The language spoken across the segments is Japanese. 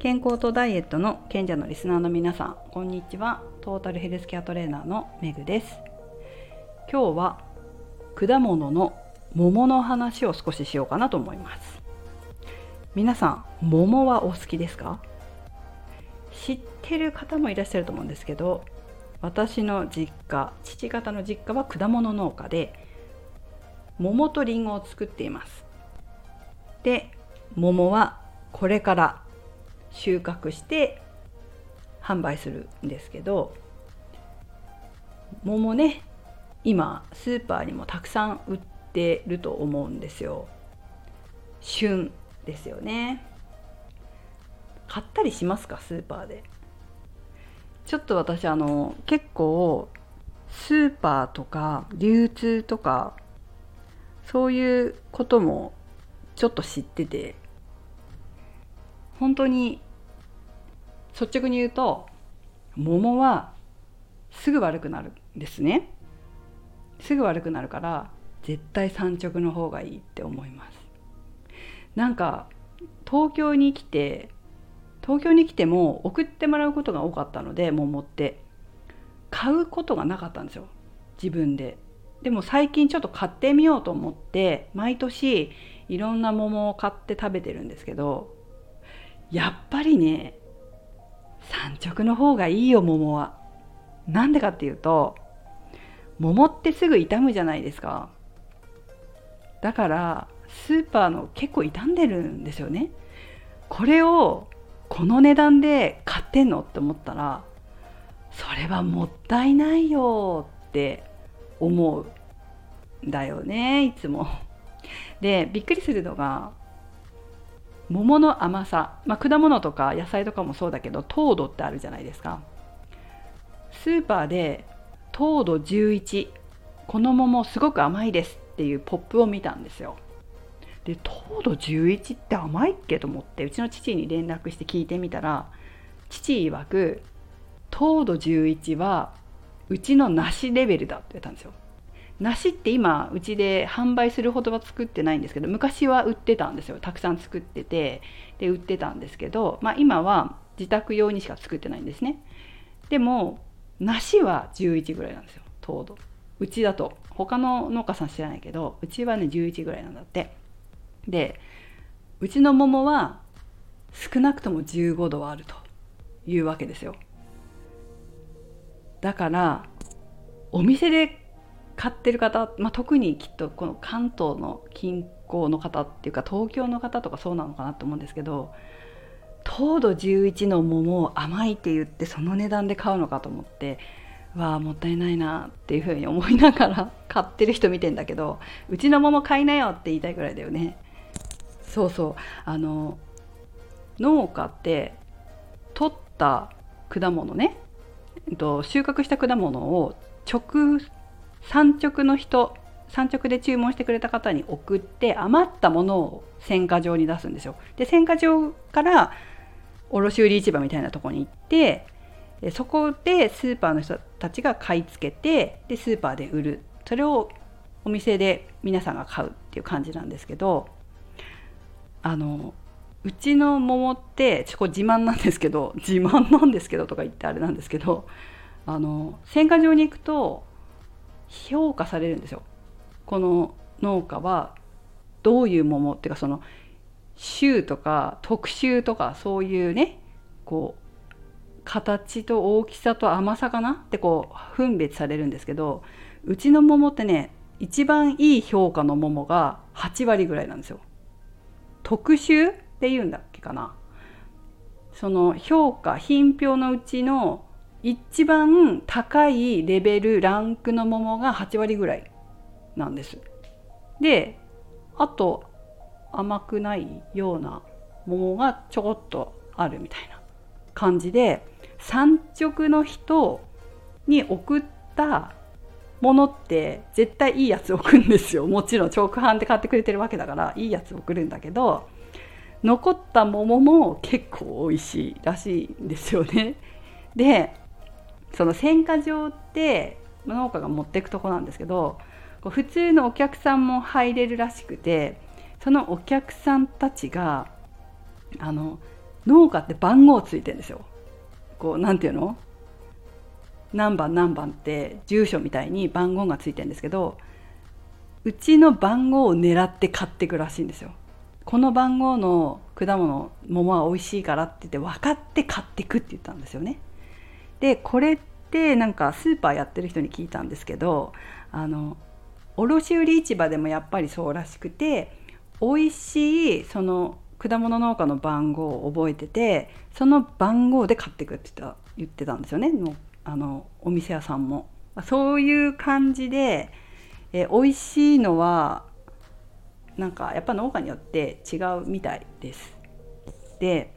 健康とダイエットの賢者のリスナーの皆さんこんにちは。トータルヘルスケアトレーナーのメグです。今日は果物の桃の話を少ししようかなと思います。皆さん桃はお好きですか？知ってる方もいらっしゃると思うんですけど私の実家父方の実家は果物農家で桃とりんごを作っています。で桃はこれから収穫して販売するんですけど桃ね今スーパーにもたくさん売ってると思うんですよ。旬ですよね。買ったりしますかスーパーで？ちょっと私あの結構スーパーとか流通とかそういうこともちょっと知ってて本当に率直に言うと桃はすぐ悪くなるんですね。すぐ悪くなるから絶対産直の方がいいって思います。なんか東京に来て東京に来ても送ってもらうことが多かったので桃って。買うことがなかったんですよ。自分で。でも最近ちょっと買ってみようと思って毎年いろんな桃を買って食べてるんですけどやっぱりね産直の方がいいよ桃は。なんでかっていうと桃ってすぐ傷むじゃないですか。だからスーパーの結構傷んでるんですよね。これをこの値段で買ってんのって思ったらそれはもったいないよって思うんだよねいつも。でびっくりするのが桃の甘さ、まあ、果物とか野菜とかもそうだけど糖度ってあるじゃないですか。スーパーで糖度11この桃すごく甘いですっていうポップを見たんですよ。で糖度11って甘いっけと思ってうちの父に連絡して聞いてみたら父曰く糖度11はうちの梨レベルだって言ったんですよ。梨って今うちで販売するほどは作ってないんですけど昔は売ってたんですよ。たくさん作っててで売ってたんですけど、まあ、今は自宅用にしか作ってないんですね。でも梨は11ぐらいなんですよ糖度。うちだと。他の農家さん知らないけどうちはね11ぐらいなんだって。でうちの桃は少なくとも15度はあるというわけですよ。だからお店で買ってる方、まあ、特にきっとこの関東の近郊の方っていうか東京の方とかそうなのかなと思うんですけど糖度11の桃を甘いって言ってその値段で買うのかと思ってわあもったいないなっていうふうに思いながら 買ってる人見てんだけどうちの桃買いなよって言いたいぐらいだよね。そうそう。あの農家って取った果物ね、えっと、収穫した果物を直産直の人産直で注文してくれた方に送って余ったものを選果場に出すんですよ。で選果場から卸売市場みたいなとこに行ってそこでスーパーの人たちが買い付けてでスーパーで売るそれをお店で皆さんが買うっていう感じなんですけどあのうちの桃ってこ自慢なんですけど自慢なんですけどとか言ってあれなんですけどあの選果場に行くと評価されるんですよ。この農家はどういう桃っていうかその種とか特集とかそういうねこう形と大きさと甘さかな？ってこう分別されるんですけどうちの桃ってね一番いい評価の桃が8割ぐらいなんですよ。特集っていうんだっけかな？その評価品評のうちの一番高いレベルランクの桃が8割ぐらいなんです。であと甘くないような桃がちょこっとあるみたいな感じで産直の人に送ったものって絶対いいやつ送るんですよもちろん直販で買ってくれてるわけだからいいやつ送るんだけど残った桃も結構美味しいらしいんですよね。でその選果場って農家が持っていくとこなんですけど普通のお客さんも入れるらしくてそのお客さんたちがあの農家って番号ついてんですよ。こうなんていうの？何番何番って住所みたいに番号がついてるんですけどうちの番号を狙って買っていくらしいんですよ。この番号の果物桃は美味しいからって言って分かって買っていくって言ったんですよね。でこれってなんかスーパーやってる人に聞いたんですけどあの卸売市場でもやっぱりそうらしくて美味しいその果物農家の番号を覚えててその番号で買ってくって言ってたんですよねあのお店屋さんも。そういう感じでえ美味しいのはなんかやっぱ農家によって違うみたいです。で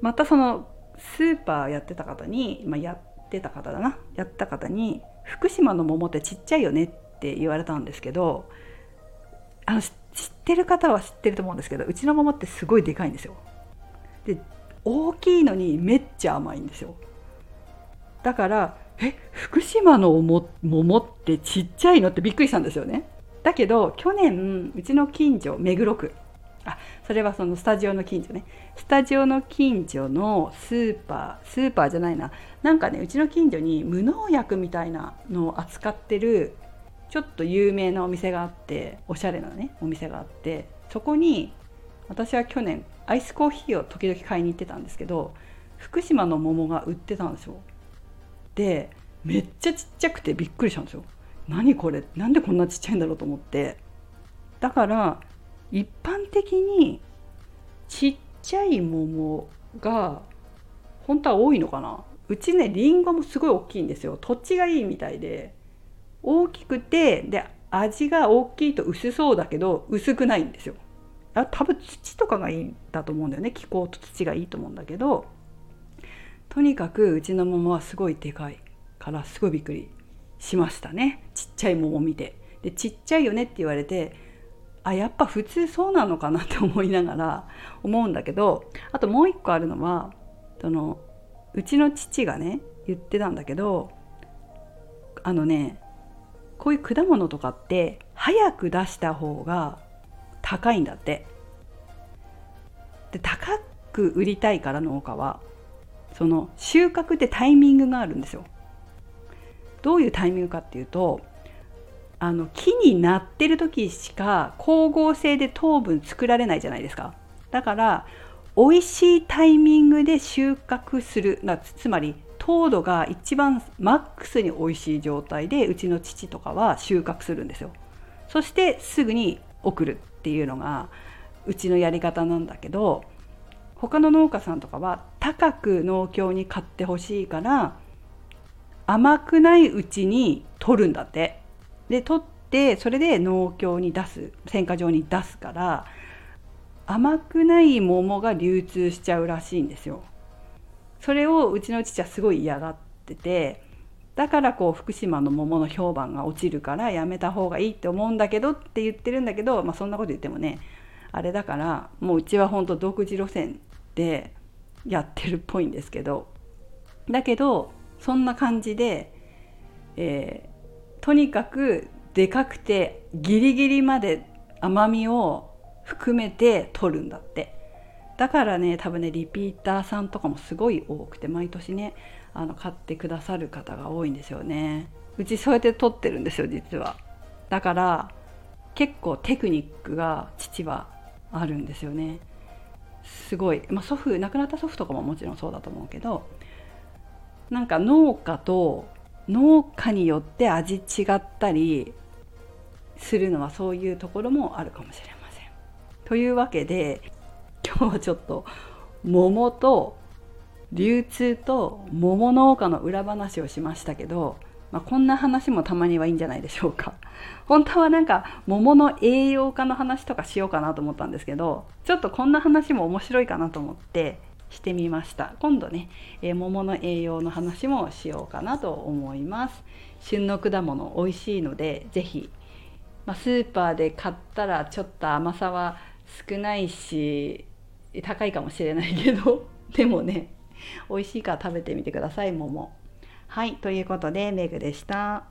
またそのスーパーやってた方に、まあ、やってた方だなやった方に「福島の桃ってちっちゃいよね」って言われたんですけどあの知ってる方は知ってると思うんですけどうちの桃ってすごいでかいんですよ。で大きいのにめっちゃ甘いんですよ。だからえ福島の桃ってちっちゃいのってびっくりしたんですよね。だけど去年うちの近所目黒区あそれはそのスタジオの近所ね。スタジオの近所のスーパースーパーじゃないな。なんかねうちの近所に無農薬みたいなのを扱ってるちょっと有名なお店があっておしゃれなねお店があってそこに私は去年アイスコーヒーを時々買いに行ってたんですけど福島の桃が売ってたんですよ。でめっちゃちっちゃくてびっくりしたんですよ。何これ？なんでこんなちっちゃいんだろうと思って。だから一般的にちっちゃい桃が本当は多いのかな？うちねりんごもすごい大きいんですよ。土地がいいみたいで大きくてで味が大きいと薄そうだけど薄くないんですよ。あ多分土とかがいいんだと思うんだよね。気候と土がいいと思うんだけどとにかくうちの桃はすごいでかいからすごいびっくりしましたね。ちっちゃい桃見て。でちっちゃいよねって言われてあやっぱ普通そうなのかなって思いながら思うんだけどあともう一個あるのはそのうちの父がね言ってたんだけどあのねこういう果物とかって早く出した方が高いんだってで高く売りたいから農家はその収穫ってタイミングがあるんですよ。どういうタイミングかっていうとあの木になってる時しか光合成で糖分作られないじゃないですか。だから美味しいタイミングで収穫するつまり糖度が一番マックスに美味しい状態でうちの父とかは収穫するんですよ。そしてすぐに送るっていうのがうちのやり方なんだけど他の農家さんとかは高く農協に買ってほしいから甘くないうちに取るんだってで取ってそれで農協に出す選果場に出すから甘くない桃が流通しちゃうらしいんですよ。それをうちの父はすごい嫌がっててだからこう福島の桃の評判が落ちるからやめた方がいいって思うんだけどって言ってるんだけど、まあ、そんなこと言ってもねあれだからもううちは本当独自路線でやってるっぽいんですけど。だけどそんな感じで、え、とにかくでかくてギリギリまで甘みを含めて取るんだって。だからね多分ねリピーターさんとかもすごい多くて毎年ねあの買ってくださる方が多いんですよね。うちそうやって取ってるんですよ実は。だから結構テクニックが父はあるんですよね。すごい、まあ、祖父亡くなった祖父とかももちろんそうだと思うけどなんか農家と農家によって味違ったりするのはそういうところもあるかもしれません。というわけで 今日はちょっと桃と流通と桃農家の裏話をしましたけどまあ、こんな話もたまにはいいんじゃないでしょうか 本当はなんか桃の栄養価の話とかしようかなと思ったんですけどちょっとこんな話も面白いかなと思ってしてみました。今度ね、えー、桃の栄養の話もしようかなと思います。旬の果物美味しいので是非、まあ、スーパーで買ったらちょっと甘さは少ないし高いかもしれないけど でもね美味しいから食べてみてください桃。はいということでメグでした。